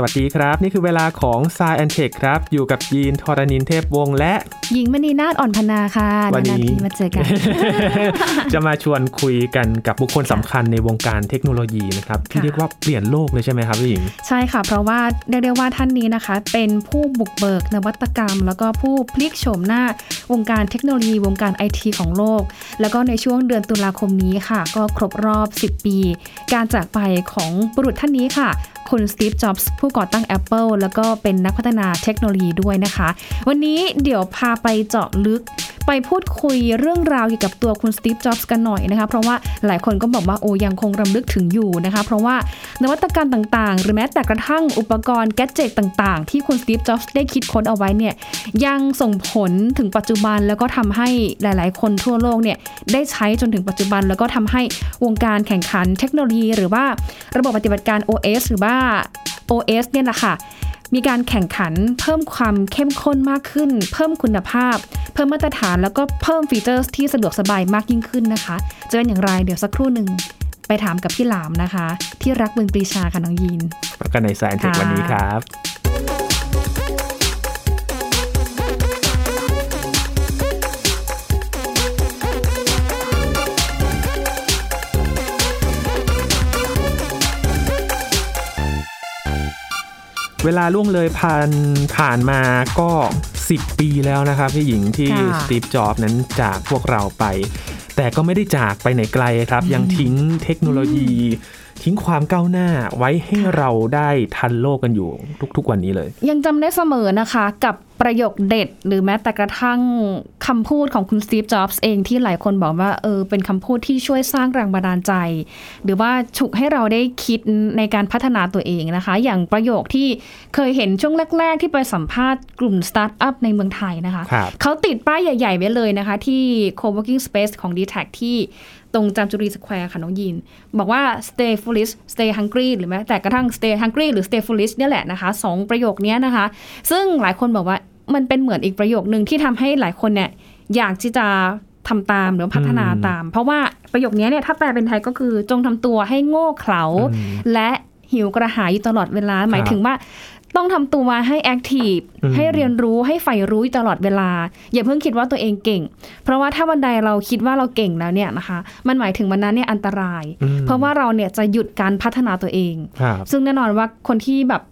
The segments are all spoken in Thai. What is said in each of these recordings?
สวัสดีครับ นี่คือเวลาของ s ายแอนเทคครับ อยู่กับยีนทรณินเทพวงศ์และ หญิงมณีนาฏอ่อนพนาค่ะวันนี้าทีมาเจอกัน จะมาชวนคุยกันกับบุคคลสำคัญในวงการเทคโนโลยีนะครับที่ค่ะ เรียกว่าเปลี่ยนโลกเลยใช่ไหมครับพี่หญิง ใช่ค่ะ เพราะว่าเรียกได้ว่าท่านนี้นะคะ เป็นผู้บุกเบิกนวัตกรรม แล้วก็ผู้พลิกโฉมหน้าวงการเทคโนโลยี วงการไอทีของโลก แล้วก็ในช่วงเดือนตุลาคมนี้ค่ะ ก็ครบรอบ 10 ปี การจากไปของบุรุษท่านนี้ค่ะ คุณสตีฟ จ็อบส์ ผู้ก่อตั้ง Apple แล้วก็เป็นนักพัฒนาเทคโนโลยีด้วยนะคะ วันนี้เดี๋ยวพาไปเจาะลึกไปพูดคุยเรื่องราวเกี่ยวกับตัวคุณสตีฟ จ็อบส์กันหน่อยนะคะ เพราะว่าหลายคนก็บอกว่าโอ้ยังคงรำลึกถึงอยู่นะคะ เพราะว่านวัตกรรมต่างๆ หรือแม้แต่กระทั่งอุปกรณ์แกดเจตต่างๆ ที่คุณสตีฟ จ็อบส์ได้คิดค้นเอาไว้เนี่ยยังส่งผลถึงปัจจุบันแล้วก็ทำให้หลายๆ คนทั่วโลกเนี่ยได้ใช้จนถึงปัจจุบัน แล้วก็ทำให้วงการแข่งขันเทคโนโลยี หรือว่าระบบปฏิบัติการ OS หรือว่า OS เนี่ยแหละค่ะมีการแข่งขันเพิ่มความเข้มข้นมากขึ้น เพิ่มคุณภาพ เพิ่มมาตรฐานแล้วก็เพิ่มฟีเจอร์ที่สะดวกสบายมากยิ่งขึ้นนะคะ จะเป็นอย่างไรเดี๋ยวสักครู่หนึ่งไปถามกับพี่หลามนะคะ ที่รักบุญปรีชาค่ะน้องยีนแล้วก็ใน Sci and Tech วันนี้ครับ เวลาล่วงเลยผ่านผ่านมาก็ 10 ปีแล้วนะครับพี่หญิงที่คุณสตีฟจ็อบส์นั้นจากพวกเราไป แต่ก็ไม่ได้จากไปไหนไกลครับ ยังทิ้งเทคโนโลยี ทิ้งความก้าวหน้าไว้ให้เราได้ทันโลกกันอยู่ทุกๆวันนี้เลย ยังจำได้เสมอนะคะกับประโยคเด็ด หรือแม้แต่กระทั่งคำพูดของคุณสตีฟจ็อบส์เองที่หลายคนบอกว่าเออเป็นคำพูดที่ช่วยสร้างแรงบันดาลใจ หรือว่าฉุกให้เราได้คิดในการพัฒนาตัวเองนะคะ อย่างประโยคที่เคยเห็นช่วงแรก ๆ ที่ไปสัมภาษณ์กลุ่มสตาร์ทอัพในเมืองไทยนะคะครับเขาติดป้ายใหญ่ ๆ ไว้เลยนะคะ ที่ co-working space ของ dtac ที่ ตรงจามจุรีสแควร์ค่ะน้องยีนบอกว่า stay foolish stay hungry หรือแม้แต่กระทั่ง stay hungry หรือ stay foolish เนี่ยแหละนะคะสองประโยคเนี้ยนะคะ ซึ่งหลายคนบอกว่ามันเป็นเหมือนอีกประโยคนึงที่ทำให้หลายคนเนี่ยอยากที่จะทำตามหรือพัฒนาตาม เพราะว่าประโยคนี้เนี่ยถ้าแปลเป็นไทยก็คือจงทำตัวให้โง่เขลาอืมและหิวกระหายอยู่ตลอดเวลา หมายครับถึงว่า ต้องทำตัวให้แอคทีฟอืมให้เรียนรู้ให้ใฝ่รู้อยู่ตลอดเวลา อย่าเพิ่งคิดว่าตัวเองเก่ง เพราะว่าถ้าวันใดเราคิดว่าเราเก่งแล้วเนี่ยนะคะ มันหมายถึงวันนั้นเนี่ยอันตรายอืมเพราะว่าเราเนี่ยจะหยุดการพัฒนาตัวเองครับซึ่งแน่นอนว่าคนที่แบบ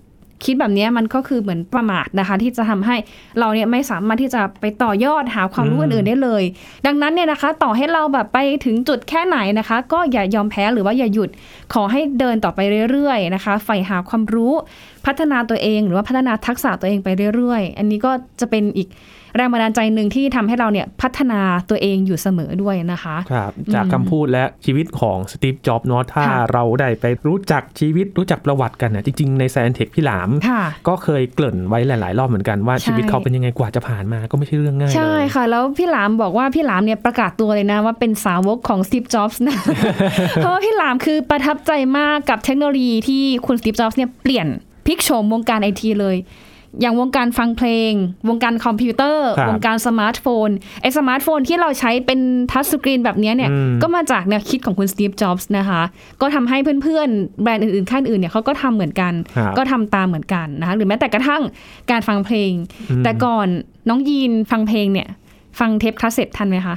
คิดแบบนี้มันก็คือเหมือนประมาทนะคะ ที่จะทำให้เราเนี่ยไม่สามารถที่จะไปต่อยอดหาความรู้อื่นๆได้เลย ดังนั้นเนี่ยนะคะ ต่อให้เราแบบไปถึงจุดแค่ไหนนะคะ ก็อย่ายอมแพ้หรือว่าอย่าหยุดขอให้เดินต่อไปเรื่อยๆนะคะใฝ่หาความรู้พัฒนาตัวเองหรือว่าพัฒนาทักษะตัวเองไปเรื่อยๆ อันนี้ก็จะเป็นอีก แรงบันดาลใจหนึ่งที่ทำให้เราเนี่ยพัฒนาตัวเองอยู่เสมอด้วยนะคะครับจากอืมคำพูดและชีวิตของสตีฟจ็อบส์เนาะถ้าค่ะเราได้ไปรู้จักชีวิตรู้จักประวัติกันนะจริง ๆ ใน s ายแอนเทคพี่หลามค่ะก็เคยเกริ่นไว้หลาย ๆ รอบเหมือนกันว่าใช่ชีวิตเขาเป็นยังไงกว่าจะผ่านมาก็ไม่ใช่เรื่องง่ายใช่เลยค่ะ แล้วพี่หลามบอกว่าพี่หลามเนี่ยประกาศตัวเลยนะว่าเป็นสาวกของ Steve Jobs นะเพราะว่าพี่หลามคือประทับใจมากกับเทคโนโลยีที่คุณ Steve Jobs เนี่ยเปลี่ยนพลิกโฉมวงการไอทีเลย อย่างวงการฟังเพลง วงการคอมพิวเตอร์ครับวงการสมาร์ทโฟนไอสมาร์ทโฟนที่เราใช้เป็น touch screen แบบเนี้ยเนี่ยอืมก็มาจากแนวคิดของคุณ Steve Jobs นะคะ ก็ทำให้เพื่อนๆ แบรนด์อื่นๆ ค่ายอื่นเนี่ยเขาก็ทำเหมือนกันครับก็ทำตามเหมือนกันนะคะ หรือแม้แต่กระทั่งการฟังเพลงอืมแต่ก่อนน้องยีนฟังเพลงเนี่ย ฟังเทปคาสเซ็ตทันไหมคะ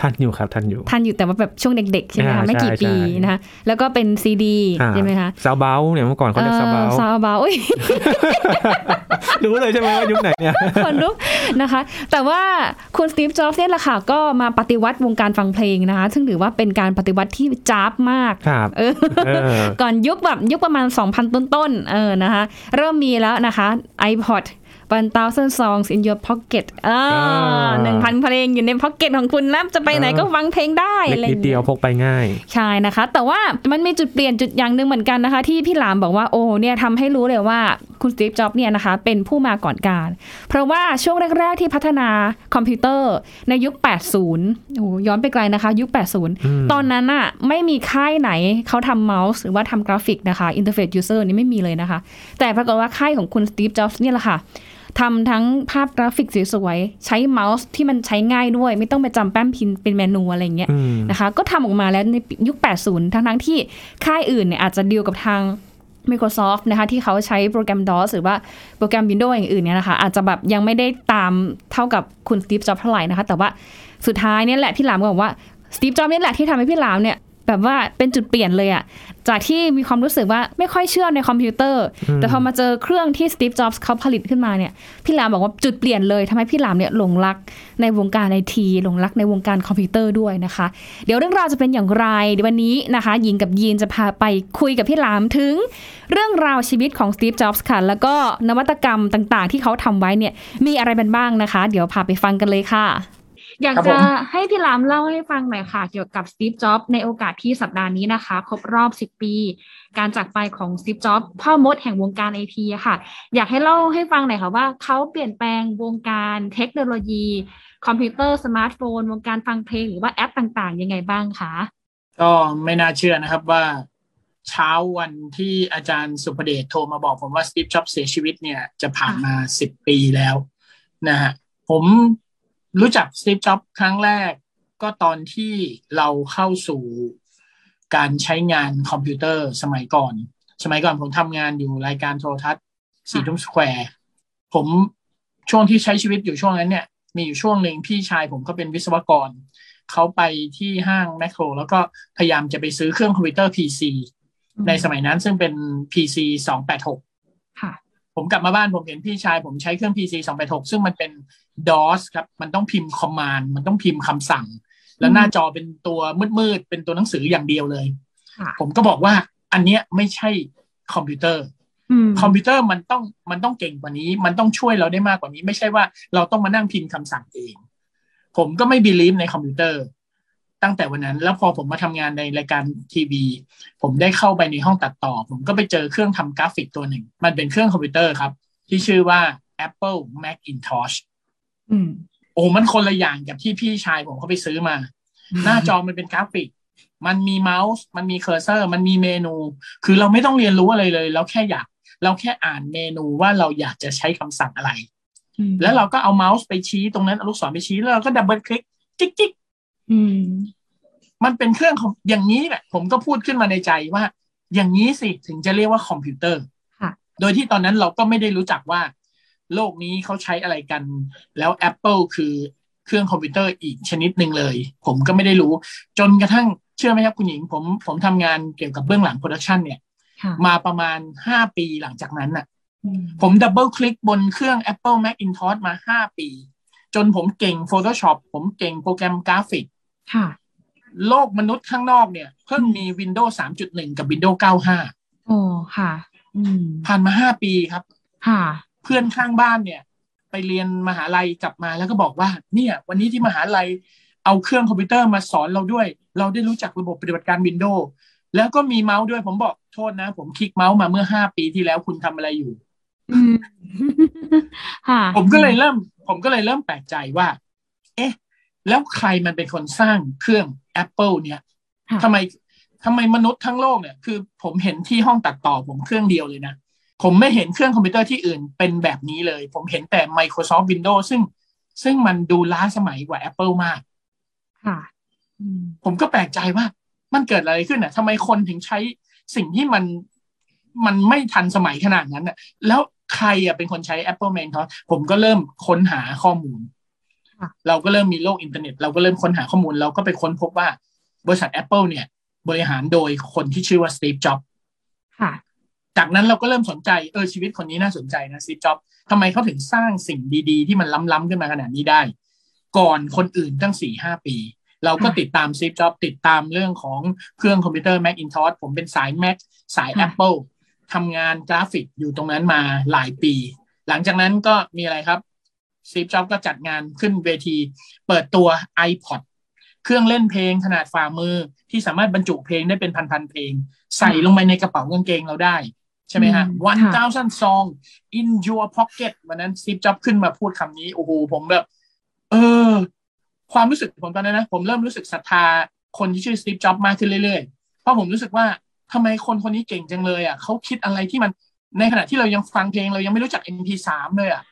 ท่านอยู่ครับท่านอยู่ทันอยู่แต่ว่าแบบช่วงเด็กๆใช่ไหมอ่าคะไม่กี่ใช่ปีใช่นะคะแล้วก็เป็นซีดีอ่าใช่ไหมคะ sound about เนี่ยเมื่อก่อนเขาเรียก sound about sound about อุ้ยรู้เลยใช่ไหมว่ายุคไหนเนี่ยคนลุกนะคะ แต่ว่าคุณสตีฟจ็อบส์เนี่ยแหละค่ะก็มาปฏิวัติวงการฟังเพลงนะคะ ซึ่งถือว่าเป็นการปฏิวัติที่จ้าบมากครับเออเออก่อนยุคแบบยุคประมาณ 2,000 ต้นๆเออนะคะ เริ่มมีแล้วนะคะ iPod 1,000 songs in your pocket อ่าอ่าหนึ่งพันเพลงอยู่ใน pocket ของคุณแล้วจะไปไหนก็ฟังเพลงได้เล็กอะไรอนิดย่างเดีเงี้ยยวยพกไปง่าย ใช่นะคะ แต่ว่ามันมีจุดเปลี่ยนจุดอย่างหนึ่งเหมือนกันนะคะ ที่พี่หลามบอกว่าโอ้เนี่ยทำให้รู้เลยว่าคุณสตีฟจ็อบส์เนี่ยนะคะเป็นผู้มาก่อนกาล เพราะว่าช่วงแรก ๆ ที่พัฒนาคอมพิวเตอร์ในยุค 80โอ้ย้อนไปไกลนะคะ ยุค 80 ตอนนั้นอะไม่มีค่ายไหนเขาทำเมาส์หรือว่าทำกราฟิกนะคะ interface user นี่ไม่มีเลยนะคะ แต่ปรากฏว่าค่ายของคุณสตีฟจ็อบส์เนี่ยแหละค่ะ ทำทั้งภาพกราฟิกสวยๆ ใช้เมาส์ที่มันใช้ง่ายด้วย ไม่ต้องไปจำแป้นพิมพ์เป็นเมนูอะไรอย่างเงี้ยอืมนะคะก็ทำออกมาแล้วในยุค 80 ทั้งทั้งๆที่ค่ายอื่นเนี่ยอาจจะดีลกับทาง Microsoft นะคะที่เขาใช้โปรแกรม DOS หรือว่าโปรแกรม Windows อย่างอื่นเนี่ยนะคะอาจจะแบบยังไม่ได้ตามเท่ากับคุณสตีฟจ็อบเท่าไหร่นะคะแต่ว่าสุดท้ายเนี่ยแหละพี่หลามก็บอกว่าสตีฟจ็อบนี่แหละที่ทำให้พี่หลามเนี่ย แบบว่าเป็นจุดเปลี่ยนเลยอะจากที่มีความรู้สึกว่าไม่ค่อยเชื่อในคอมพิวเตอร์ แต่พอมาเจอเครื่องที่สตีฟจ็อบส์เขาผลิตขึ้นมาเนี่ย พี่หลามบอกว่าจุดเปลี่ยนเลยทำให้พี่หลามเนี่ยหลงรักในวงการไอทีหลงรักในวงการคอมพิวเตอร์ด้วยนะคะ เดี๋ยวเรื่องราวจะเป็นอย่างไรเดี๋ยววันนี้นะคะหญิงกับยีนจะพาไปคุยกับพี่หลามถึง เรื่องราวชีวิตของสตีฟจ็อบส์ค่ะ แล้วก็นวัตกรรมต่างๆ ที่เขาทำไว้เนี่ยมีอะไรเป็นบ้างนะคะ เดี๋ยวพาไปฟังกันเลยค่ะ ครับผมอยากจะให้พี่หลามเล่าให้ฟังหน่อยค่ะ เกี่ยวกับสตีฟจ็อบในโอกาสที่สัปดาห์นี้นะคะ ครบรอบ 10 ปี การจากไปของสตีฟจ็อบพ่อมดแห่งวงการไอทีค่ะ อยากให้เล่าให้ฟังหน่อยค่ะว่าเขาเปลี่ยนแปลงวงการเทคโนโลยี คอมพิวเตอร์สมาร์ทโฟน วงการฟังเพลงหรือว่าแอปต่างๆ ยังไงบ้างคะก็ไม่น่าเชื่อนะครับว่าเช้าวันที่อาจารย์สุภเดชโทรมาบอกผมว่าสตีฟจ็อบเสียชีวิตเนี่ยจะผ่านมาสิบปีแล้วนะฮะผม รู้จักสตีฟจ็อบครั้งแรกก็ตอนที่เราเข้าสู่การใช้งานคอมพิวเตอร์สมัยก่อน สมัยก่อนผมทำงานอยู่รายการโทรทัศน์สี่ทุ่มสแควร์ผมช่วงที่ใช้ชีวิตอยู่ช่วงนั้นเนี่ย มีอยู่ช่วงหนึ่งพี่ชายผมก็เป็นวิศวกร เขาไปที่ห้างแมคโคร แล้วก็พยายามจะไปซื้อเครื่องคอมพิวเตอร์ PC ในสมัยนั้นซึ่งเป็น PC 286ค่ะ ผมกลับมาบ้านผมเห็นพี่ชาย ผมใช้เครื่อง PC 286 ซึ่งมันเป็น DOS ครับ มันต้องพิมพ์ command มันต้องพิมพ์คำสั่ง แล้วหน้าจอเป็นตัวมืดๆ เป็นตัวหนังสืออย่างเดียวเลยค่ะผมก็บอกว่าอันเนี้ยไม่ใช่คอมพิวเตอร์อืมคอมพิวเตอร์มันต้องมันต้องเก่งกว่านี้ มันต้องช่วยเราได้มากกว่านี้ ไม่ใช่ว่าเราต้องมานั่งพิมพ์คำสั่งเอง ผมก็ไม่ believe ในคอมพิวเตอร์ ตั้งแต่วันนั้น แล้วพอผมมาทำงานในรายการทีวี ผมได้เข้าไปในห้องตัดต่อ ผมก็ไปเจอเครื่องทำกราฟิกตัวหนึ่ง มันเป็นเครื่องคอมพิวเตอร์ครับ ที่ชื่อว่า Apple Macintosh อืมโอ้มันคนละอย่างกับที่พี่ชายผมเขาไปซื้อมา หน้าจอมันเป็นกราฟิก มันมีเมาส์ มันมี cursor มันมีเมนู คือเราไม่ต้องเรียนรู้อะไรเลย เราแค่อยาก เราแค่อ่านเมนูว่าเราอยากจะใช้คำสั่งอะไรอืมแล้วเราก็เอาเมาส์ไปชี้ตรงนั้นเอาลูกศรไปชี้แล้วเราก็ double click จิ๊กจิ๊ก อืม มันเป็นเครื่องของอย่างนี้แหละ ผมก็พูดขึ้นมาในใจว่า อย่างนี้สิถึงจะเรียกว่าคอมพิวเตอร์ค่ะโดยที่ตอนนั้นเราก็ไม่ได้รู้จักว่า โลกนี้เขาใช้อะไรกัน แล้ว Apple คือเครื่องคอมพิวเตอร์อีกชนิดหนึ่งเลย ผมก็ไม่ได้รู้ จนกระทั่งเชื่อไหมครับคุณหญิง ผมผมทำงานเกี่ยวกับเบื้องหลัง production เนี่ยค่ะมาประมาณ5ปีหลังจากนั้นน่ะอืมผม double click บนเครื่อง Apple Macintosh มา5ปี จนผมเก่ง Photoshop ผมเก่งโปรแกรมกราฟิก ค่ะโลกมนุษย์ข้างนอกเนี่ย เพิ่งมี Windows 3.1 กับ Windows 95 โอ้ค่ะอืมผ่านมา5ปีครับ ค่ะ เพื่อนข้างบ้านเนี่ย ไปเรียนมหาลัยกลับมาแล้วก็บอกว่า เนี่ย วันนี้ที่มหาลัยเอาเครื่องคอมพิวเตอร์มาสอนเราด้วย เราได้รู้จักระบบปฏิบัติการ Windows แล้วก็มีเมาส์ด้วยผมบอกโทษนะ ผมคลิกเมาส์มาเมื่อ5ปีที่แล้วคุณทำอะไรอยู่อืมค่ะผมก็เลยเริ่ม ผมก็เลยเริ่มแปลกใจว่า เอ๊ะ แล้วใครมันเป็นคนสร้างเครื่อง Apple เนี่ยค่ะทำไมทำไมมนุษย์ทั้งโลกเนี่ยคือผมเห็นที่ห้องตัดต่อผมเครื่องเดียวเลยนะ ผมไม่เห็นเครื่องคอมพิวเตอร์ที่อื่นเป็นแบบนี้เลย ผมเห็นแต่ Microsoft Windows ซึ่งซึ่งมันดูล้าสมัยกว่า Apple มากค่ะอืมผมก็แปลกใจว่า มันเกิดอะไรขึ้นอะทำไมคนถึงใช้สิ่งที่มันมันไม่ทันสมัยขนาดนั้นอะ แล้วใครอะเป็นคนใช้ Apple Macintosh ผมก็เริ่มค้นหาข้อมูลค่ะ เราก็เริ่มมีโลกอินเทอร์เน็ต เราก็เริ่มค้นหาข้อมูล เราก็ไปค้นพบว่าบริษัท Apple เนี่ย บริหารโดยคนที่ชื่อว่าสตีฟจ็อบค่ะ จากนั้นเราก็เริ่มสนใจเออชีวิตคนนี้น่าสนใจนะสตีฟจ็อบทำไมเขาถึงสร้างสิ่งดีๆ ที่มันล้ำๆขึ้นมาขนาดนี้ได้ ก่อนคนอื่นตั้งสี่ห้าปี เราก็ค่ะติดตามสตีฟจ็อบติดตามเรื่องของเครื่องคอมพิวเตอร์ Macintosh ผมเป็นสาย Mac สายค่ะ Apple ทำงานกราฟิกอยู่ตรงนั้นมาหลายปี หลังจากนั้นก็มีอะไรครับ สตีฟจ็อบก็จัดงานขึ้นเวที เปิดตัว iPod เครื่องเล่นเพลงขนาดฝ่ามือที่สามารถบรรจุเพลงได้เป็นพันๆเพลง ใส่ลงไปในกระเป๋ากางเกงเราได้ ใช่ไหมฮะอืม one ค่ะ thousand song in your pocket วันนั้นสตีฟจ็อบขึ้นมาพูดคำนี้ โอ้โห ผมแบบ เออ ความรู้สึกผมตอนนั้นนะ ผมเริ่มรู้สึกศรัทธาคนที่ชื่อสตีฟจ็อบมากขึ้นเรื่อยๆ เพราะผมรู้สึกว่าทำไมคนคนนี้เก่งจังเลยอะเขาคิดอะไรที่มันในขณะที่เรายังฟังเพลงเรายังไม่รู้จัก MP3 เลยอะ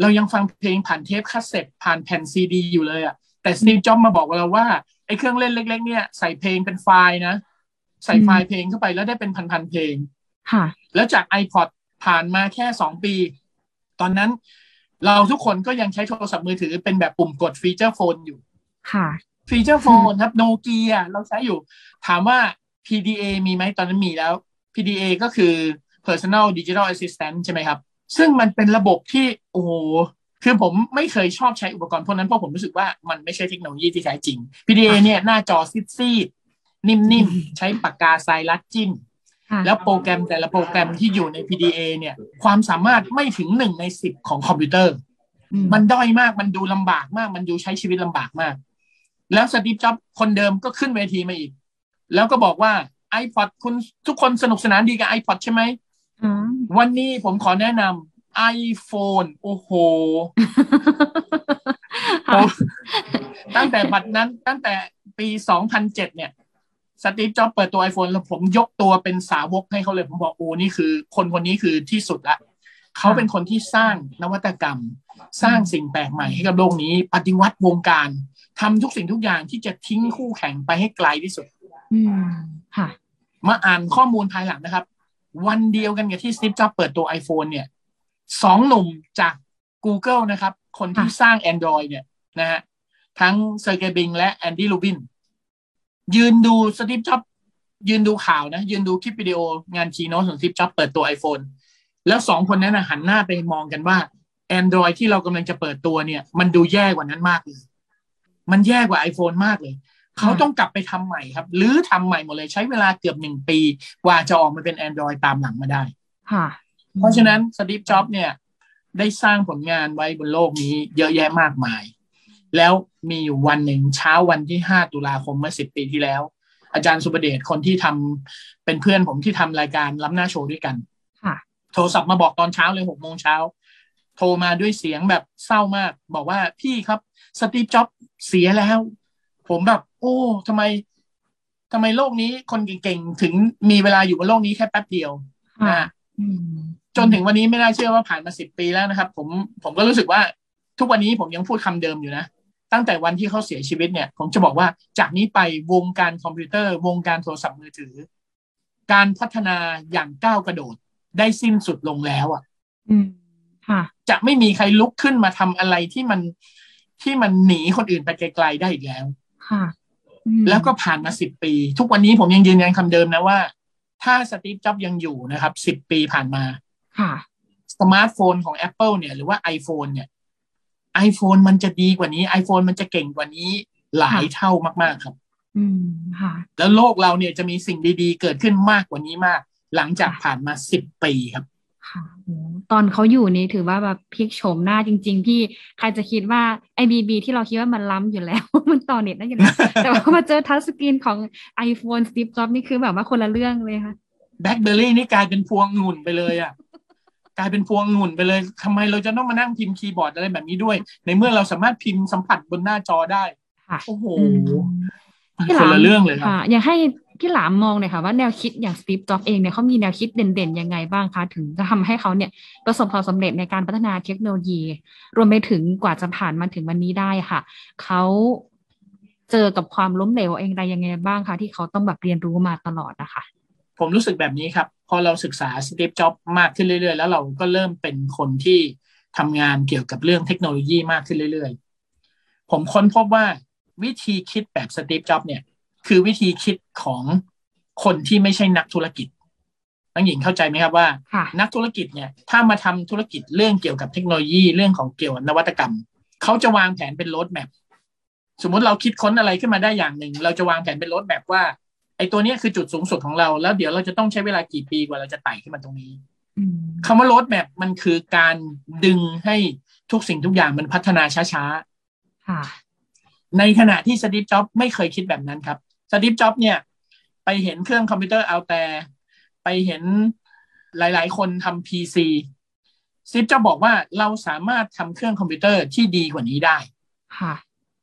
เรายังฟังเพลงผ่านเทปคาสเซ็ตผ่านแผ่นซีดีอยู่เลยอะแต่สตีฟจ็อบมาบอกเราว่าไอ้เครื่องเล่นเล็ก ๆ เนี่ยใส่เพลงเป็นไฟล์นะ ใส่ไฟล์เพลงเข้าไปแล้วได้เป็นพันๆเพลง ค่ะ แล้วจาก iPod ผ่านมาแค่สองปี ตอนนั้นเราทุกคนก็ยังใช้โทรศัพท์มือถือเป็นแบบปุ่มกด feature phone อยู่ ค่ะ feature phone ครับโนเกียเราใช้อยู่ ถามว่า PDA มีไหมตอนนั้นมีแล้ว PDA ก็คือ Personal Digital Assistant ใช่ไหมครับ ซึ่งมันเป็นระบบที่โอ้โหคือผมไม่เคยชอบใช้อุปกรณ์พวกนั้นเพราะผมรู้สึกว่ามันไม่ใช่เทคโนโลยีที่แท้จริง PDA เนี่ยหน้าจอซีดๆนิ่มๆ ใช้ปากกา stylus จิ้มค่ะแล้วโปรแกรมแต่ละโปรแกรมที่อยู่ใน PDA เนี่ย ความสามารถไม่ถึงหนึ่งในสิบของคอมพิวเตอร์อืมันด้อยมากมันดูลำบากมาก มันดูใช้ชีวิตลำบากมาก แล้วสตีฟจ็อบส์คนเดิมก็ขึ้นเวทีมาอีก แล้วก็บอกว่า iPod คุณทุกคนสนุกสนานดีกับ iPod ใช่ไหมอ๋อ วันนี้ผมขอแนะนำ iPhone โอ้โหค่ะตั้งแต่บัดนั้นตั้งแต่ปี 2007 เนี่ยสตีฟจ็อบส์เปิดตัว iPhone แล้วผมยกตัวเป็นสาวกให้เขาเลย ผมบอกโอ้นี่คือ คนคนนี้คือที่สุดละเขาเป็นคนที่สร้างนวัตกรรม สร้างสิ่งแปลกใหม่ให้กับโลกนี้ ปฏิวัติวงการทำทุกสิ่งทุกอย่างที่จะทิ้งคู่แข่งไปให้ไกลที่สุด อืมค่ะ มาอ่านข้อมูลภายหลังนะครับ วันเดียวกันกับที่สตีฟจ็อบเปิดตัว iPhone เนี่ยสองหนุ่มจาก Google นะครับ คนที่สร้าง Android เนี่ยนะฮะทั้งเซอร์เกย์บรินและแอนดี้รูบินยืนดูสตีฟจ็อบยืนดูข่าวนะ ยืนดูคลิปวิดีโองาน keynote ของสตีฟจ็อบเปิดตัว iPhone แล้วสองคนนั้นนะหันหน้าไปมองกันว่า Android ที่เรากำลังจะเปิดตัวเนี่ย มันดูแย่กว่านั้นมากเลย มันแย่กว่า iPhone มากเลย เขาต้องกลับไปทำใหม่ครับหรือทำใหม่หมดเลยใช้เวลาเกือบหนึ่งปีกว่าจะออกมาเป็น Android ตามหลังมาได้ค่ะเพราะฉะนั้นสตีฟจ็อบส์เนี่ยได้สร้างผลงานไว้บนโลกนี้เยอะแยะมากมาย แล้วมีอยู่วันหนึ่งเช้าวันที่ 5 ตุลาคมเมื่อ 10 ปีที่แล้ว อาจารย์สุประเดชคนที่ทำเป็นเพื่อนผมที่ทำรายการล้ำหน้าโชว์ด้วยกันค่ะโทรศัพท์มาบอกตอนเช้าเลยหกโมงเช้าโทรมาด้วยเสียงแบบเศร้ามาก บอกว่าพี่ครับสตีฟจ็อบส์เสียแล้ว ผมแบบ โอ้ทำไมทำไมโลกนี้คนเก่งๆ ถึงมีเวลาอยู่บนโลกนี้แค่แป๊บเดียวค่ะนะอืมจนถึงวันนี้ไม่น่าเชื่อว่าผ่านมาสิบปีแล้วนะครับ ผมผมก็รู้สึกว่าทุกวันนี้ผมยังพูดคำเดิมอยู่นะ ตั้งแต่วันที่เขาเสียชีวิตเนี่ย ผมจะบอกว่าจากนี้ไปวงการคอมพิวเตอร์ วงการโทรศัพท์มือถือ การพัฒนาอย่างก้าวกระโดดได้สิ้นสุดลงแล้วอะอืมค่ะจะไม่มีใครลุกขึ้นมาทำอะไรที่มันที่มันหนีคนอื่นไปไกลๆได้อีกแล้ว ค่ะอืม แล้วก็ผ่านมาสิบปี ทุกวันนี้ผมยังยืนยันคำเดิมนะว่า ถ้าสตีฟจ็อบยังอยู่นะครับสิบปีผ่านมาค่ะสมาร์ทโฟนของ Apple เนี่ย หรือว่า iPhone เนี่ย iPhone มันจะดีกว่านี้ iPhone มันจะเก่งกว่านี้หลายเท่ามาก ๆ ครับ อืมค่ะ แล้วโลกเราเนี่ยจะมีสิ่งดี ๆ เกิดขึ้นมากกว่านี้มาก หลังจากผ่านมาสิบปีครับค่ะโอ้ ตอนเขาอยู่นี่ถือว่าแบบพลิกโฉมหน้าจริง ๆ ที่ใครจะคิดว่าไอ้ BB ที่เราคิดว่ามันล้ำอยู่แล้ว มันต่อเน็ตได้อยู่แล้วแต่ว่ามาเจอ touch screen ของ iPhone Steve Jobs นี่คือแบบว่าคนละเรื่องเลยค่ะแบล็คเบอร์รี่นี่กลายเป็นพวงองุ่นไปเลยอะกลายเป็นพวงองุ่นไปเลยทำไมเราจะต้องมานั่งพิมพ์คีย์บอร์ดอะไรแบบนี้ด้วย ในเมื่อเราสามารถพิมพ์สัมผัสบนหน้าจอได้ค่ะโอ้โหอืมคนละเรื่องเลยครับค่ะอยากให้ พี่หลามมองหน่อยค่ะว่าแนวคิดอย่าง Steve Jobs เองเนี่ยเขามีแนวคิดเด่นๆยังไงบ้างคะถึงจะทำให้เขาเนี่ยประสบความสำเร็จในการพัฒนาเทคโนโลยี รวมไปถึงกว่าจะผ่านมาถึงวันนี้ได้ค่ะเขาเจอกับความล้มเหลวเองใดยังไงบ้างคะที่เขาต้องแบบเรียนรู้มาตลอดนะคะผมรู้สึกแบบนี้ครับ พอเราศึกษาสตีฟจ็อบมากขึ้นเรื่อยๆ แล้วเราก็เริ่มเป็นคนที่ทำงานเกี่ยวกับเรื่องเทคโนโลยีมากขึ้นเรื่อยๆ ผมค้นพบว่าวิธีคิดแบบสตีฟจ็อบเนี่ย คือวิธีคิดของคนที่ไม่ใช่นักธุรกิจนักหญิงเข้าใจไหมครับว่าค่ะนักธุรกิจเนี่ย ถ้ามาทำธุรกิจเรื่องเกี่ยวกับเทคโนโลยีเรื่องของเกี่ยวกับนวัตกรรม เขาจะวางแผนเป็นโรดแมพสมมติเราคิดค้นอะไรขึ้นมาได้อย่างหนึ่ง เราจะวางแผนเป็นโรดแมพว่าไอ้ตัวเนี้ยคือจุดสูงสุดของเรา แล้วเดี๋ยวเราจะต้องใช้เวลากี่ปีกว่าเราจะไต่ขึ้นมาตรงนี้อืมคำว่าโรดแมพมันคือการดึงให้ทุกสิ่งทุกอย่างมันพัฒนาช้าค่ะๆในขณะที่สตีฟจ็อบไม่เคยคิดแบบนั้นครับ สตีฟจ็อบเนี่ย ไปเห็นเครื่องคอมพิวเตอร์เอาแต่ ไปเห็นหลาย ๆ คนทำ PC สตีฟจ็อบบอกว่าเราสามารถทำเครื่องคอมพิวเตอร์ที่ดีกว่านี้ได้ค่ะ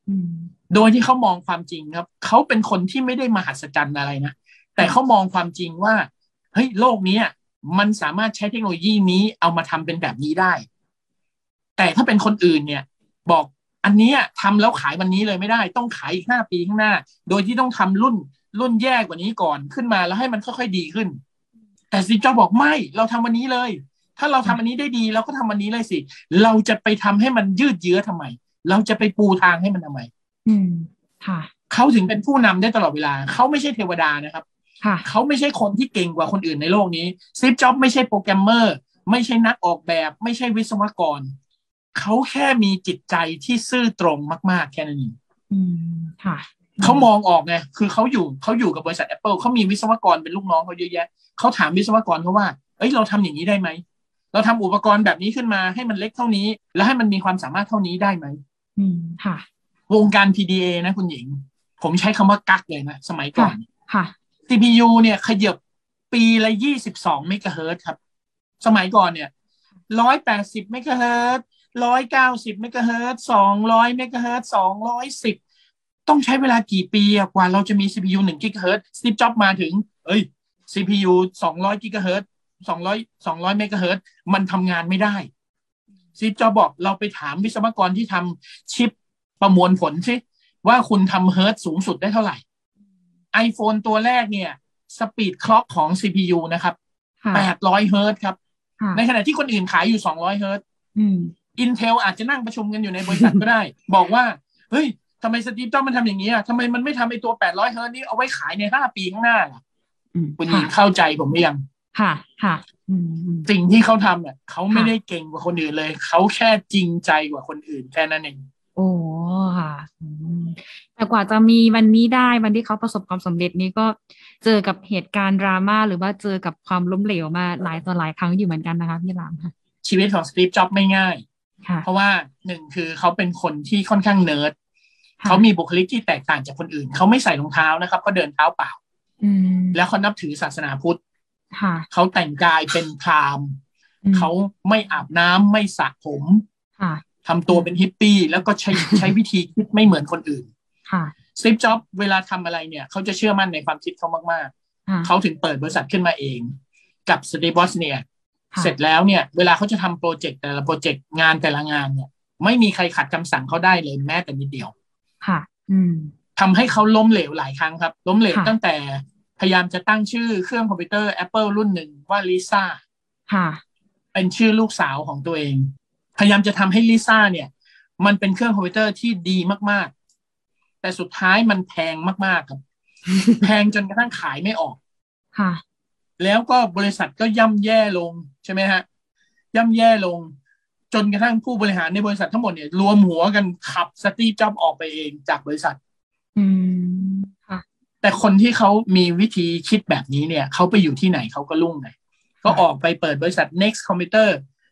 อืมโดยที่เขามองความจริงครับ เขาเป็นคนที่ไม่ได้มหัศจรรย์อะไรนะ แต่เขามองความจริงว่า เฮ้ย โลกเนี้ยมันสามารถใช้เทคโนโลยีนี้เอามาทำเป็นแบบนี้ได้ แต่ถ้าเป็นคนอื่นเนี่ย บอก อันเนี้ยทำแล้วขายวันนี้เลยไม่ได้ ต้องขายอีกห้าปีข้างหน้า โดยที่ต้องทำรุ่นรุ่นแย่กว่านี้ก่อนขึ้นมาแล้วให้มันค่อยๆดีขึ้น แต่ซีจ็อบบอกไม่เราทำวันนี้เลย ถ้าเราทำอันนี้ได้ดีเราก็ทำวันนี้เลยสิ เราจะไปทำให้มันยืดเยื้อทำไม เราจะไปปูทางให้มันทำไม อืมค่ะเขาถึงเป็นผู้นำได้ตลอดเวลา เขาไม่ใช่เทวดานะครับค่ะเขาไม่ใช่คนที่เก่งกว่าคนอื่นในโลกนี้สตีฟจ็อบไม่ใช่โปรแกรมเมอร์ ไม่ใช่นักออกแบบ ไม่ใช่วิศวกร เขาแค่มีจิตใจที่ซื่อตรงมาก ๆ แค่นั้นเองอืมค่ะเขามองออกไงคือเขาอยู่เขาอยู่กับบริษัท Apple เขามีวิศวกรเป็นลูกน้องเขาเยอะแยะเขาถามวิศวกรเขาว่า เอ้ยเราทำอย่างนี้ได้ไหมเราทำอุปกรณ์แบบนี้ขึ้นมาให้มันเล็กเท่านี้ แล้วให้มันมีความสามารถเท่านี้ได้ไหมอืมค่ะ วงการ PDA นะคุณหญิง ผมใช้คำว่ากั๊กเลยนะ สมัยก่อนค่ะ CPU เนี่ยขยับปีละยี่สิบสองเมกะเฮิรตซ์ครับ สมัยก่อนเนี่ยร้อยแปดสิบเมกะเฮิรตซ์ ร้อยเก้าสิบเมกะเฮิรตซ์สองร้อยเมกะเฮิรตซ์สองร้อยสิบต้องใช้เวลากี่ปีอะกว่าเราจะมี CPU หนึ่งกิกะเฮิรตซ์สตีฟจ็อบมาถึง เอ้ย CPU สองร้อยกิกะเฮิรตซ์สองร้อยสองร้อยเมกะเฮิรตซ์มันทำงานไม่ได้สตีฟจ็อบบอกเราไปถามวิศวกรที่ทำชิปประมวลผลสิว่าคุณทำเฮิร์ตซ์สูงสุดได้เท่าไหร่ iPhone ตัวแรกเนี่ย speed clock ของ CPU นะครับค่ะ800เฮิร์ตซ์ครับค่ะในขณะที่คนอื่นขายอยู่200เฮิร์ตซ์อืม Intel อาจจะนั่งประชุมกันอยู่ในบริษัทก็ได้ บอกว่า เฮ้ยทำไมสตีฟจ็อบมันทำอย่างนี้อะทำไมมันไม่ทำไอ้ตัว 800 เฮิร์ตซ์นี้เอาไว้ขายใน 5 ปีข้างหน้าล่ะอืมคุณหญิค่ะงเข้าใจผมหรือยัง ค่ะ ค่ะอืมอืมสิ่งที่เขาทำเนี่ยเขาไม่ค่ะได้เก่งกว่าคนอื่นเลย เขาแค่จริงใจกว่าคนอื่นแค่นั้นเอง โอ้ค่ะอืมแต่กว่าจะมีวันนี้ได้วันที่เขาประสบความสำเร็จนี้ก็เจอกับเหตุการณ์ดราม่าหรือว่าเจอกับความล้มเหลวมาหลายต่อหลายครั้งอยู่เหมือนกันนะคะพี่หลามค่ะชีวิตของสตีฟจ็อบไม่ง่ายค่ะ เพราะว่าหนึ่งคือเขาเป็นคนที่ค่อนข้างเนิร์ดค่ะเขามีบุคลิกที่แตกต่างจากคนอื่น เขาไม่ใส่รองเท้านะครับเขาเดินเท้าเปล่าอืมแล้วเขานับถือศาสนาพุทธค่ะเขาแต่งกายเป็นพราหมณ์อืมเขาไม่อาบน้ำไม่สระผมค่ะทำตัวเป็นฮิปปี้แล้วก็ใช้ใช้วิธีคิดไม่เหมือนคนอื่นค่ะสตีฟจ็อบเวลาทำอะไรเนี่ย เขาจะเชื่อมั่นในความคิดเขามากค่ะๆเขาถึงเปิดบริษัทขึ้นมาเอง กับสตีฟวอซเนี่ยค่ะ เสร็จแล้วเนี่ยเวลาเขาจะทำโปรเจกต์แต่ละโปรเจกต์งานแต่ละงานเนี่ยไม่มีใครขัดคำสั่งเขาได้เลยแม้แต่นิดเดียว ค่ะ อืมทำให้เขาล้มเหลวหลายครั้งครับ ล้มเหลวค่ะตั้งแต่พยายามจะตั้งชื่อเครื่องคอมพิวเตอร์ Apple รุ่นหนึ่งว่าลิซ่าค่ะ เป็นชื่อลูกสาวของตัวเอง พยายามจะทำให้ลิซ่าเนี่ย มันเป็นเครื่องคอมพิวเตอร์ที่ดีมากๆ แต่สุดท้ายมันแพงมากๆครับ แพงจนกระทั่งขายไม่ออก ค่ะ แล้วก็บริษัทก็ย่ำแย่ลงใช่ไหมฮะย่ำแย่ลง จนกระทั่งผู้บริหารในบริษัททั้งหมดเนี่ย รวมหัวกันขับสตีฟจ็อบออกไปเองจากบริษัท อืมค่ะแต่คนที่เขามีวิธีคิดแบบนี้เนี่ยเขาไปอยู่ที่ไหนเขาก็รุ่งไงก็ออกไปเปิดบริษัท Next Computer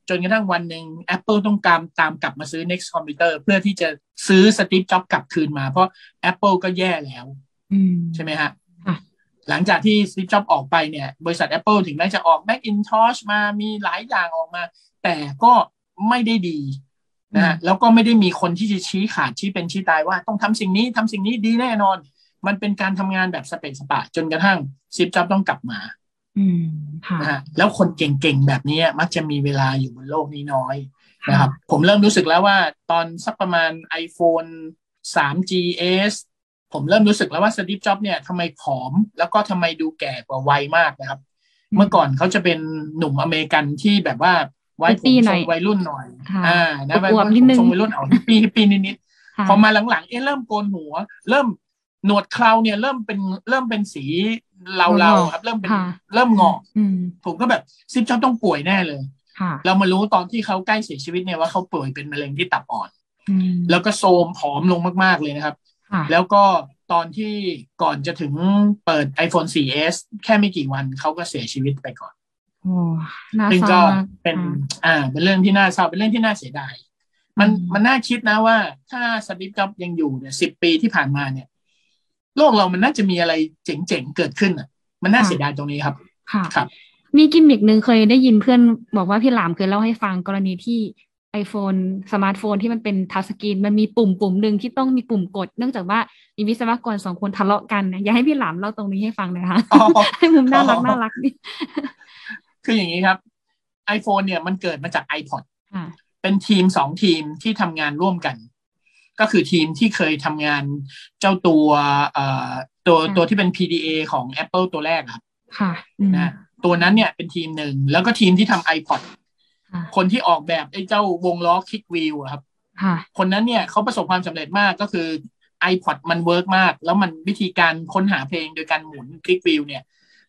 จนกระทั่งวันหนึ่ง Apple ต้องการตามกลับมาซื้อ Next Computer เพื่อที่จะซื้อสตีฟจ็อบกลับคืนมา เพราะ Apple ก็แย่แล้วอืมใช่ไหมฮะค่ะ หลังจากที่สตีฟจ็อบออกไปเนี่ย บริษัท Apple ถึงแม้จะออก Macintosh มามีหลายอย่างออกมา แต่ก็ไม่ได้ดีนะฮะแล้วก็ไม่ได้มีคนที่จะชี้ขาดชี้เป็นชี้ตายว่าต้องทำสิ่งนี้ทำสิ่งนี้ดีแน่นอน มันเป็นการทำงานแบบสเปซสปะ จนกระทั่งสตีฟจ็อบต้องกลับมา อืมค่ะนะฮะแล้วคนเก่งๆแบบนี้มักจะมีเวลาอยู่บนโลกนี้น้อยนะครับ ผมเริ่มรู้สึกแล้วว่าตอนสักประมาณ iPhone 3GS ผมเริ่มรู้สึกแล้วว่าสตีฟจ็อบเนี่ยทำไมผอม แล้วก็ทำไมดูแก่กว่าวัยมากนะครับ เมื่อก่อนเขาจะเป็นหนุ่มอเมริกันที่แบบว่าไว้ผมฮิปปี้ทหน่รอยงวัยรุ่นหน่อยค่ะอ่านะอวบๆนิดนึงทรงวัยรุ่นเอาฮิปปี้ฮิปปี้นิดๆค่ะพอมาหลังๆเอ๊ะเริ่มโกนหัว เริ่มหนวดเคราเนี่ยเริ่มเป็นเริ่มเป็นสีเทาๆครับ เริ่มเป็นค่ะเริ่มงอกอืมผมก็แบบสตีฟจ็อบต้องป่วยแน่เลยค่ะเรามารู้ตอนที่เขาใกล้เสียชีวิตเนี่ยว่าเขาป่วยเป็นมะเร็งที่ตับอ่อนอืมแล้วก็โทรมผอมลงมากๆเลยนะครับค่ะ แล้วก็ตอนที่ก่อนจะถึงเปิด iPhone 4S แค่ไม่กี่วันเขาก็เสียชีวิตไปก่อนโอ้น่าซึ่งเศร้าก็มากเป็นค่ะอ่าเป็นเรื่องที่น่าเศร้าเป็นเรื่องที่น่าเสียดาย มันอืมมันน่าคิดนะว่า ถ้าสตีฟจ็อบยังอยู่เนี่ยสิบปีที่ผ่านมาเนี่ย โลกเรามันน่าจะมีอะไรเจ๋งๆเกิดขึ้นอะ มันน่าเสียดายตรงนี้ครับค่ะครับ มีกิมมิกหนึ่งเคยได้ยินเพื่อนบอกว่าพี่หลามเคยเล่าให้ฟังกรณีที่ iPhone สมาร์ทโฟนที่มันเป็น touchscreen มันมีปุ่มปุ่มหนึ่งที่ต้องมีปุ่มกด เนื่องจากว่ามีวิศวกรสองคนทะเลาะกันนะอยากให้พี่หลามเล่าตรงนี้ให้ฟังหนะคะอ๋อให้มุมน่ารักอ๋อน่ารักนี่คืออย่างนี้ครับ iPhone เนี่ยมันเกิดมาจาก iPod ค่ะเป็นทีมสองทีมที่ทำงานร่วมกัน ก็คือทีมที่เคยทำงานเจ้าตัวเอ่อตัวค่ะตัวที่เป็น PDA ของ Apple ตัวแรกครับ ค่ะอืมนะตตัวนั้นเนี่ยเป็นทีมหนึ่งแล้วก็ทีมที่ทำ iPod ค่ะคนที่ออกแบบไอ้เจ้าวงล้อคลิกวิวครับค่ะคนนั้นเนี่ยเขาประสบความสำเร็จมากก็คือ iPod มัน work มาก แล้วมันวิธีการค้นหาเพลงโดยการหมุน click wheel เนี่ย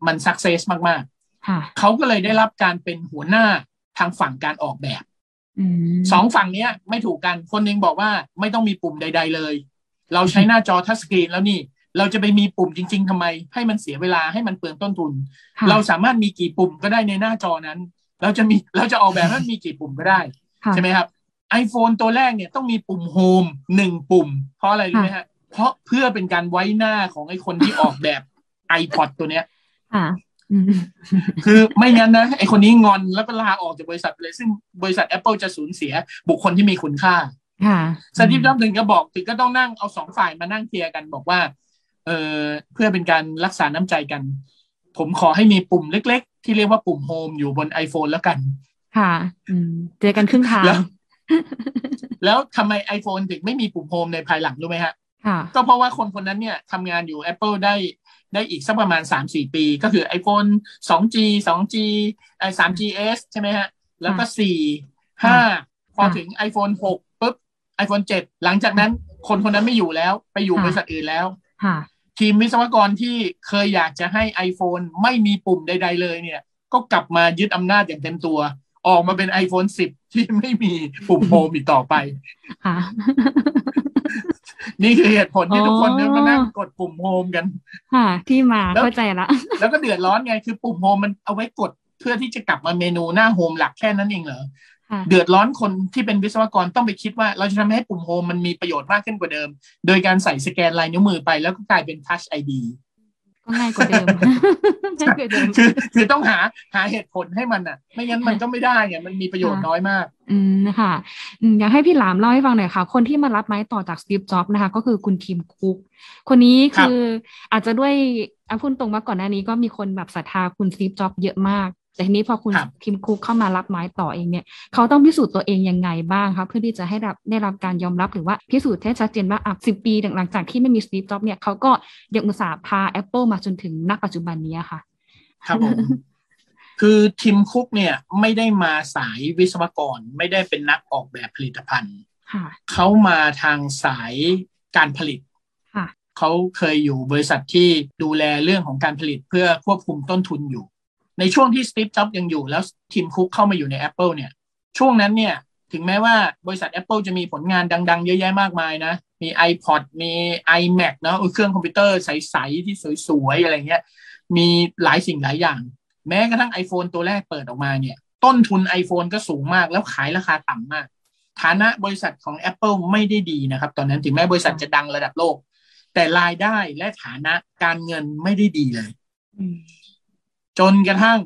มัน success มากค่ะๆเขาก็เลยได้รับการเป็นหัวหน้าทางฝั่งการออกแบบอืมสองฝั่งเนี้ยไม่ถูกกันคนหนึ่งบอกว่าไม่ต้องมีปุ่มใด ๆ เลย เราใช้หน้าจอ touchscreen แล้วนี่ เราจะไปมีปุ่มจริง ๆทำไม ให้มันเสียเวลาให้มันเปลืองต้นทุนค่ะเราสามารถมีกี่ปุ่มก็ได้ในหน้าจอนั้น เราจะมีเราจะออกแบบให้มันมีกี่ปุ่มก็ได้ค่ะใช่ไหมครับ iPhone ตัวแรกเนี่ยต้องมีปุ่มโฮมหนึ่งปุ่ม เพราะอะไรรู้ไหมฮะ เพราะเพื่อเป็นการไว้หน้าของไอ้คนที่ออกแบบ iPod ตัวเนี้ยค่ะอืมคือไม่งั้นนะไอ้คนนี้งอนแล้วก็ลาออกจากบริษัทไปเลย ซึ่งบริษัท Apple จะสูญเสียบุคคลที่มีคุณค่าค่ะสตีฟจ็อบส์ถึงก็บอกถึงก็ต้องนั่งเอาสองฝ่ายมานั่งเคลียร์กันบอกว่า เออเพื่อเป็นการรักษาน้ำใจกัน ผมขอให้มีปุ่มเล็ก ๆ ที่เรียกว่าปุ่มโฮมอยู่บน iPhone แล้วกัน ค่ะอืมเจอกันครึ่งทางแล้วแล้วทำไม iPhone ถึงไม่มีปุ่มโฮมในภายหลังรู้ไหมฮะค่ะก็เพราะว่าคนคนนั้นเนี่ยทำงานอยู่ Apple ได้ได้อีกสักประมาณ 3-4 ปี ก็คือ iPhone 2G 2G ไอ้ 3GS ใช่ไหมฮะ แล้วก็ 4 5 พอถึง iPhone 6ปุ๊บ iPhone 7 หลังจากนั้นคนคนนั้นไม่อยู่แล้ว ไปอยู่ค่ะบริษัทอื่นแล้วค่ะ ทีมวิศวกรที่เคยอยากจะให้ iPhone ไม่มีปุ่มใด ๆ เลยเนี่ย ก็กลับมายึดอำนาจอย่างเต็มตัว ออกมาเป็น iPhone 10 ที่ไม่มีปุ่ม home อีกต่อไปค่ะนี่คือเหตุผลที่ทุกคนเนี่ยอ๋อมานั่งกดปุ่ม home กัน ค่ะ ที่มาแล้วเข้าใจละ แล้วก็เดือดร้อนไงคือปุ่ม home มันเอาไว้กดเพื่อที่จะกลับมาเมนูหน้า home หลักแค่นั้นเองเหรอค่ะ เดือดร้อนคนที่เป็นวิศวกรต้องไปคิดว่าเราจะทำให้ปุ่ม home มันมีประโยชน์มากขึ้นกว่าเดิม โดยการใส่สแกนลายนิ้วมือไปแล้วก็กลายเป็น Touch ID ก็ง่ายกว่าเดิมง่ายกว่าเดิมคือคือต้องหาหาเหตุผลให้มันอะ ไม่งั้นมันก็ไม่ได้ไงมันมีประโยชน์น้อยมาก อืมค่ะอืมอยากให้พี่หลามเล่าให้ฟังหน่อยค่ะ คนที่มารับไม้ต่อจากสตีฟจ็อบส์นะคะ ก็คือคุณทีมคุก คนนี้ครับคืออาจจะด้วยอาพูดตรงว่าก่อนหน้านี้ก็มีคนแบบศรัทธาคุณสตีฟจ็อบส์เยอะมาก แต่ทีนี้พอคุณครับทีมคุกเข้ามารับไม้ต่อเองเนี่ยเขาต้องพิสูจน์ตัวเองยังไงบ้างคะเพื่อที่จะให้รับได้รับการยอมรับหรือว่าพิสูจน์ให้ชัดเจนว่าอะสิปีหลังจากที่ไม่มีสตีฟจ็อบส์เนี่ยเขาก็ยังอุตส่าห์พา Apple มาจนถึงณปัจจุบันนี้ค่ะ ครับผมคือทีมคุกเนี่ยไม่ได้มาสายวิศวกรไม่ได้เป็นนักออกแบบผลิตภัณฑ์ค่ะเขามาทางสายการผลิตค่ะเขาเคยอยู่บริษัทที่ดูแลเรื่องของการผลิตเพื่อควบคุมต้นทุนอยู่ ในช่วงที่สตีฟจ็อบยังอยู่แล้วทีมคุกเข้ามาอยู่ใน Apple เนี่ย ช่วงนั้นเนี่ย ถึงแม้ว่าบริษัท Apple จะมีผลงานดัง ๆ เยอะแยะมากมายนะ มี iPod มี iMac เนอะเครื่องคอมพิวเตอร์ใส ๆ ที่สวย ๆ อะไรเงี้ย มีหลายสิ่งหลายอย่าง แม้กระทั่ง iPhone ตัวแรกเปิดออกมาเนี่ย ต้นทุน iPhone ก็สูงมากแล้วขายราคาต่ำมาก ฐานะบริษัทของ Apple ไม่ได้ดีนะครับ ตอนนั้นถึงแม้บริษัทจะดังระดับโลก แต่รายได้และฐานะการเงินไม่ได้ดีเลยอืม จนกระทั่ง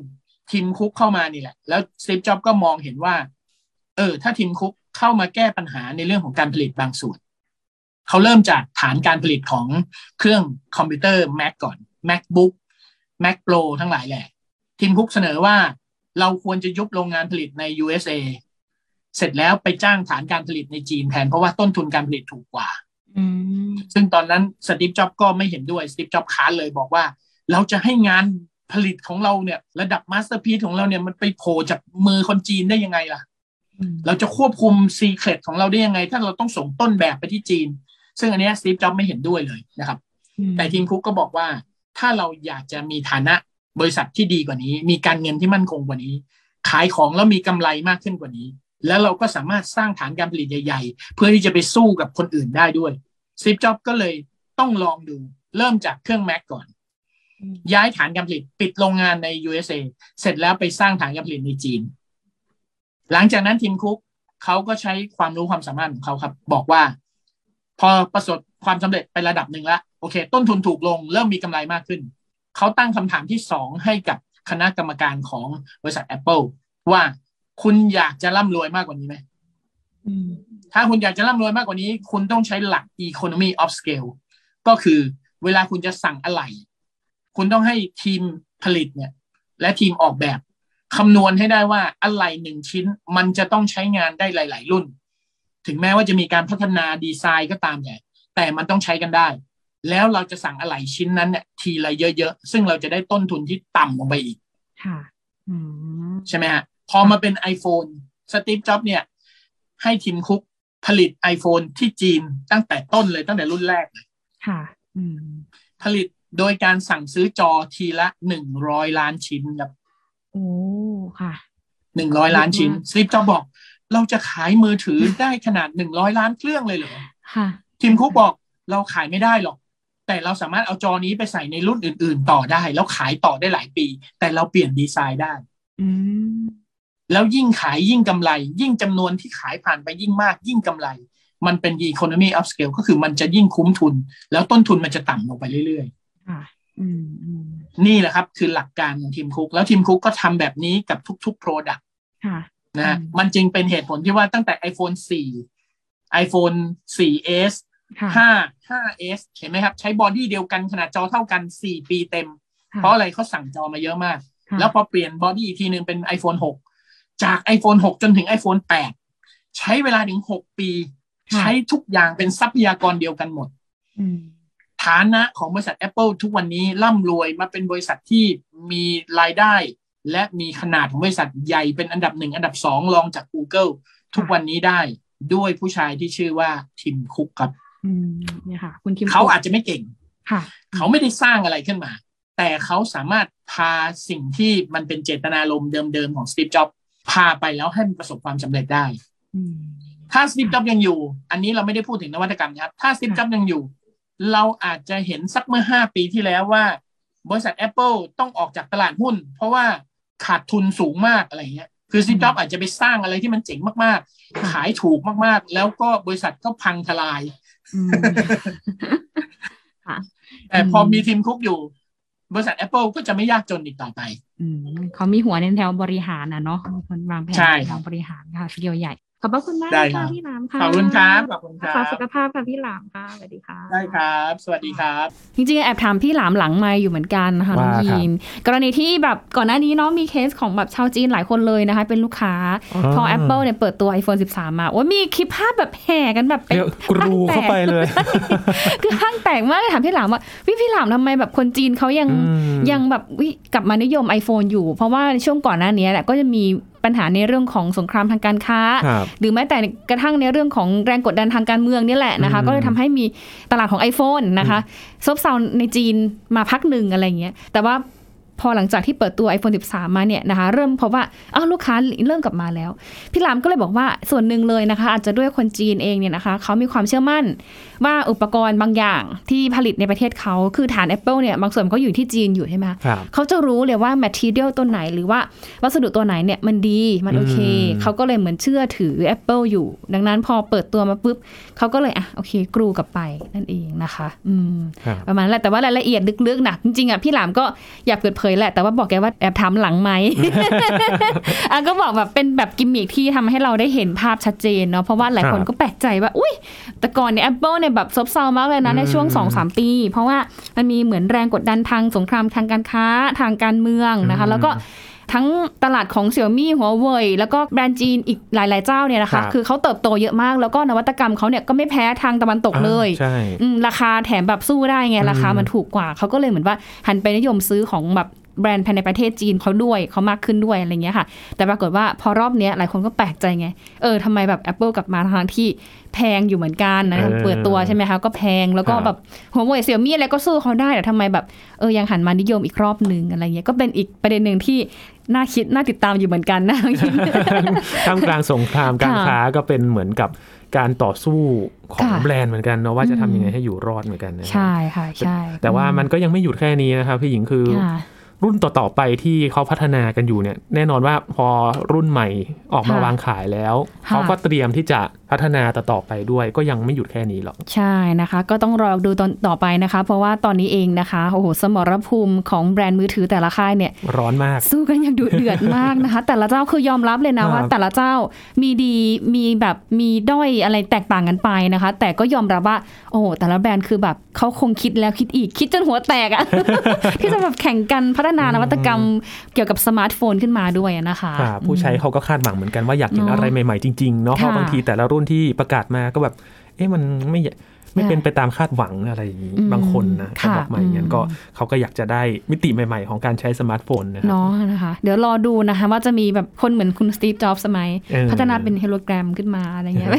ทีมคุกเข้ามานี่แหละ แล้วสตีฟจ็อบก็มองเห็นว่า เออ ถ้าทิมคุกเข้ามาแก้ปัญหาในเรื่องของการผลิตบางส่วน เขาเริ่มจากฐานการผลิตของเครื่องคอมพิวเตอร์ Mac ก่อน MacBook Mac Pro ทั้งหลายแหละ ทิมคุกเสนอว่าเราควรจะยุบโรงงานผลิตใน USA เสร็จแล้วไปจ้างฐานการผลิตในจีนแทนเพราะว่าต้นทุนการผลิตถูกกว่าอืมซึ่งตอนนั้นสตีฟจ็อบก็ไม่เห็นด้วยสตีฟจ็อบค้านเลยบอกว่า เราจะให้งาน ผลิตของเราเนี่ย ระดับ masterpiece ของเราเนี่ยมันไปโผล่จากมือคนจีนได้ยังไงล่ะอืมเราจะควบคุมซีเครตของเราได้ยังไง ถ้าเราต้องส่งต้นแบบไปที่จีน ซึ่งอันเนี้สตีฟจ็อบไม่เห็นด้วยเลยนะครับ แต่ทีมคุกก็บอกว่า ถ้าเราอยากจะมีฐานะบริษัทที่ดีกว่านี้ มีการเงินที่มั่นคงกว่านี้ ขายของแล้วมีกำไรมากขึ้นกว่านี้ แล้วเราก็สามารถสร้างฐานการผลิตใหญ่ ๆ เพื่อที่จะไปสู้กับคนอื่นได้ด้วยสตีฟจ็อบก็เลยต้องลองดูเริ่มจากเครื่อง Mac ก่อนอืม ย้ายฐานการผลิตปิดโรงงานใน USA เสร็จแล้วไปสร้างฐานการผลิตในจีน หลังจากนั้นทีมคุกเขาก็ใช้ความรู้ความสามารถของเขาครับ บอกว่า พอประสบความสำเร็จไประดับหนึ่งแล้วโอเค ต้นทุนถูกลง เริ่มมีกำไรมากขึ้น เขาตั้งคำถามที่สองให้กับคณะกรรมการของบริษัท Apple ว่าคุณอยากจะร่ำรวยมากกว่านี้ไหมอืมถ้าคุณอยากจะร่ำรวยมากกว่านี้ คุณต้องใช้หลัก economy of scale ก็คือเวลาคุณจะสั่งอะไร คุณต้องให้ทีมผลิตเนี่ย และทีมออกแบบคำนวณให้ได้ว่าอะไรหนึ่งชิ้นมันจะต้องใช้งานได้หลาย ๆ รุ่น ถึงแม้ว่าจะมีการพัฒนาดีไซน์ก็ตามแต่แต่มันต้องใช้กันได้ แล้วเราจะสั่งอะไรชิ้นนั้นเนี่ยทีละเยอะ ๆ ซึ่งเราจะได้ต้นทุนที่ต่ำลงไปอีกค่ะอืมใช่ไหมฮะพอมาเป็น iPhone สตีฟจ็อบเนี่ย ให้ทีมคุกผลิต iPhone ที่จีนตั้งแต่ต้นเลยตั้งแต่รุ่นแรกเลยค่ะอืมผลิต โดยการสั่งซื้อจอทีละหนึ่งร้อยล้านชิ้นครับโอ้ค่ะหนึ่งร้อยล้านชิ้นเยอะมากสตีฟจ็อบบอก เราจะขายมือถือได้ขนาดหนึ่งร้อยล้านเครื่องเลยเหรอค่ะทีมคุกบอกเราขายไม่ได้หรอก แต่เราสามารถเอาจอนี้ไปใส่ในรุ่นอื่น ๆ ต่อได้ แล้วขายต่อได้หลายปี แต่เราเปลี่ยนดีไซน์ได้อืมแล้วยิ่งขายยิ่งกำไร ยิ่งจำนวนที่ขายผ่านไปยิ่งมาก ยิ่งกำไร มันเป็น economy of scale ก็คือมันจะยิ่งคุ้มทุน แล้วต้นทุนมันจะต่ำลงไปเรื่อย ค่ะอืมอืมๆนี่แหละครับ คือหลักการของทีมคุก แล้วทีมคุกก็ทำแบบนี้กับทุกๆ Product ค่ะนะฮะอืมมันจึงเป็นเหตุผลที่ว่าตั้งแต่ iPhone 4 iPhone 4s ค่ะ5 5s เห็นไหมครับ ใช้บอดี้เดียวกันขนาดจอเท่ากัน 4 ปีเต็มค่ะเพราะอะไรเขาสั่งจอมาเยอะมากค่ะแล้วพอเปลี่ยนบอดี้อีกทีหนึ่งเป็น iPhone 6 จาก iPhone 6 จนถึง iPhone 8 ใช้เวลาถึง 6 ปีค่ะใช้ทุกอย่างเป็นทรัพยากรเดียวกันหมดอืม ฐานะของบริษัท Apple ทุกวันนี้ร่ำรวยมาเป็นบริษัทที่มีรายได้ และมีขนาดของบริษัทใหญ่เป็นอันดับหนึ่งอันดับสองรองจาก Google ทุกวันนี้ได้ด้วยผู้ชายที่ชื่อว่าทิมคุกครับอืมเนี่ยค่ะ คุณคิมเขาอาจจะไม่เก่งค่ะเขาไม่ได้สร้างอะไรขึ้นมา แต่เขาสามารถพาสิ่งที่มันเป็นเจตนารมณ์เดิมๆของสตีฟจ็อบพาไปแล้วให้มันประสบความสำเร็จได้อืมถ้าสตีฟจ็อบยังอยู่ อันนี้เราไม่ได้พูดถึงนวัตกรรมนะครับ ถ้าสตีฟค่ะจ็อบยังอยู่ เราอาจจะเห็นสักเมื่อห้าปีที่แล้วว่า บริษัท Apple ต้องออกจากตลาดหุ้น เพราะว่าขาดทุนสูงมากอะไรเงี้ยคือสตีฟจ็อบอาจจะไปสร้างอะไรที่มันเจ๋งมากๆ ขายถูกมากๆ แล้วก็บริษัทก็พังทลายอืมค่ะแต่พออมมีทีมคุกอยู่ บริษัท Apple ก็จะไม่ยากจนอีกต่อไปอืมเขามีหัวในแนวบริหารนะเนาะมีคนวางแผนใช่ในทางบริหารค่ะทีเดียวใหญ่ ขอบพระคุณมากได้นะครัค่ะบพี่หลามค่ะขอบคุณครับขอบคุณครัรักษาบสุขภาพค่ะพี่หลามค่ะสวัสดีค่ะได้ครับ สวัสดีครับ จริงๆแอบถามพี่หลามหลังไมาอยู่เหมือนกันนะคะน้องว่าครับยีนกรณีที่แบบก่อนหน้านี้เนาะมีเคสของแบบชาวจีนหลายคนเลยนะคะ เป็นลูกค้า พอ Apple เนี่ยเปิดตัว iPhone 13 มาโอ้ยมีคลิปภาพแบบแห่กันแบบเป็นเรียกกรูเข้าไปเลย คือห้างแตกมากเลยถามพี่หลามว่าวิพี่หลามทำไมแบบคนจีนเขายังอืมยังแบบวิกลับมานิยม iPhone อยู่ เพราะว่าช่วงก่อนหน้านี้แหละก็จะมี ปัญหาในเรื่องของสงครามทางการค้าครับหรือแม้แต่กระทั่งในเรื่องของแรงกดดันทางการเมืองนี่แหละนะคะอืมก็เลยทำให้มีตลาดของ iPhone นะคะซบเซาในจีนมาพักหนึ่งอะไรเงี้ยแต่ว่าพอหลังจากที่เปิดตัว iPhone 13 มาเนี่ยนะคะเริ่มพบว่าอ้าวลูกค้าเริ่มกลับมาแล้ว พี่หลามก็เลยบอกว่าส่วนหนึ่งเลยนะคะ อาจจะด้วยคนจีนเองเนี่ยนะคะเขามีความเชื่อมั่น ว่าอุปกรณ์บางอย่างที่ผลิตในประเทศเขาคือฐาน Apple เนี่ยบางส่วนก็อยู่ที่จีนอยู่ใช่ไหมคะครับเขาจะรู้เลยว่า material ตัวไหนหรือว่าวัสดุตัวไหนเนี่ยมันดีมันโอเคอืมเขาก็เลยเหมือนเชื่อถือ Apple อยู่ ดังนั้นพอเปิดตัวมาปุ๊บเขาก็เลยอะโอเคกรูกลับไปนั่นเองนะคะอืมครับประมาณนั้นแหละแต่ว่ารายละเอียดลึกๆนะจริงๆอะพี่หลามก็อยากเปิดเผยแหละแต่ว่าบอกแกว่าแอบถามหลังไหมอะก็บอกแบบเป็นแบบกิมมิคที่ทำให้เราได้เห็นภาพชัดเจนเนาะเพราะว่าหลายคนครับก็แปลกใจว่าอุ้ยแต่ก่อนเนี่ย Apple เนี่ยแบบซบเซามากเลยนะในช่วงอืมสองสามปี เพราะว่ามันมีเหมือนแรงกดดันทางสงครามทางการค้าทางการเมืองนะคะอืมแล้วก็ทั้งตลาดของเสี่ยมี่หัวเว่ยแล้วก็แบรนด์จีนอีกหลาย ๆ เจ้าเนี่ยนะครัคะบคือเขาเติบโตเยอะมากแล้วก็นวัตกรรมเขาเนี่ยก็ไม่แพ้ทางตะวันตกเลยอ่าใช่อืมราคาแถมแบบสู้ได้ไงอืมราคามันถูกกว่าเขาก็เลยเหมือนว่าหันไปนิยมซื้อของแบบ แบรนด์ภายในประเทศจีนเขาด้วยเขามากขึ้นด้วยอะไรเงี้ยค่ะ แต่ปรากฏว่าพอรอบเนี้ยหลายคนก็แปลกใจไง เออทำไมแบบ Apple กลับมาทางที่แพงอยู่เหมือนกันนะเออเปิดตัวใช่ไหมคะก็แพงแล้วก็ครับแบบหัวเว่ยเสี่ยมี่อะไรก็สู้เขาได้แต่ทำไมแบบเออยังหันมานิยมอีกรอบหนึ่งอะไรเงี้ยก็เป็นอีกประเด็นหนึ่งที่น่าคิดน่าติดตามอยู่เหมือนกันนะท่ามกลางสงครามการค่ะค้าก็เป็นเหมือนกับการต่อสู้ของค่ะแบรนด์เหมือนกันเนาะว่าจะอืมทำยังไงให้อยู่รอดเหมือนกันนะครับใช่ค่ะใช่ แต่ว่ามันก็ยังไม่หยุดแค่นี้นะครับพี่หญิงคือค่ะ รุ่นต่อๆไปที่เขาพัฒนากันอยู่เนี่ย แน่นอนว่าพอรุ่นใหม่ออกมาค่ะวางขายแล้ว ค่ะ เขาก็เตรียมที่จะพัฒนาต่อๆไปด้วย ก็ยังไม่หยุดแค่นี้หรอก ใช่นะคะ ก็ต้องรอดูตอนต่อไปนะคะ เพราะว่าตอนนี้เองนะคะโอ้โหสมรภูมิของแบรนด์มือถือแต่ละค่ายเนี่ย ร้อนมาก สู้กันอย่างดุเดือดมากนะคะ แต่ละเจ้าคือยอมรับเลยนะครับว่าแต่ละเจ้ามีดีมีแบบมีด้อยอะไรแตกต่างกันไปนะคะ แต่ก็ยอมรับว่า โอ้โหแต่ละแบรนด์คือแบบเขาคงคิดแล้วคิดอีกคิดจนหัวแตกอะ ที่จะแบบแข่งกันพัฒนานวัตกรรมเกี่ยวกับสมาร์ทโฟนขึ้นมาด้วยนะคะค่ะผู้ใช้เขาก็คาดหวังเหมือนกันว่าอยากเห็นเนอะอะไรใหม่ๆจริงๆเนาะเพราะค่ะบางทีแต่ละรุ่นที่ประกาศมาก็แบบเอ๊ะมันไม่ ไม่เป็นไปตามคาดหวังอะไรอย่างนี้อืมบางคนนะเขาค่ะบอกมาอย่างนั้นอืมก็เขาก็อยากจะได้มิติใหม่ๆ ของการใช้สมาร์ทโฟนนะครับเนาะนะคะเดี๋ยวรอดูนะคะว่าจะมีแบบคนเหมือนคุณสตีฟจ็อบส์ไหมเออพัฒนาเป็นโฮโลแกรมขึ้นมาอะไรเงี้ย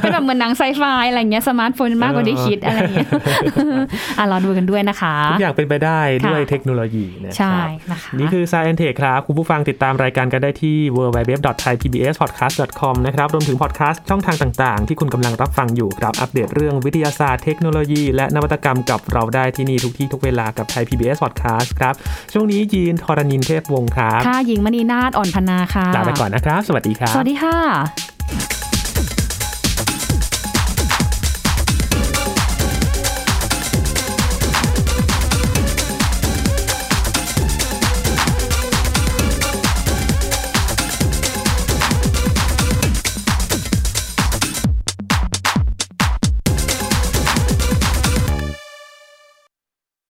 เป็นแบบเหมือนหนังไซไฟอะไรเงี้ยสมาร์ทโฟนมากกว่าที่คิดอะไรเงี้ยอะรอดูกันด้วยนะคะทุกอย่างเป็นไปได้ด้วยค่ะเทคโนโลยีใช่นะครับนะคะนี่คือ Sci & Tech ครับ คุณผู้ฟังติดตามรายการกันได้ที่ www.thaipbspodcast.com นะครับรวมถึงพอดแคสต์ช่องทางต่างๆ ที่คุณกำลังรับฟังอยู่ครับอัปเดตเรื่องวิทยาศาสตร์เทคโนโลยี และนวัตกรรมกับเราได้ที่นี่ทุกที่ทุกเวลากับไทย PBS Podcast ครับ ช่วงนี้ยีนทรณินเทพวงศ์ครับค่ะหญิงมณีนาฏอ่อนพนาค่ะ ลาไปก่อนนะครับ สวัสดีครับ สวัสดีค่ะ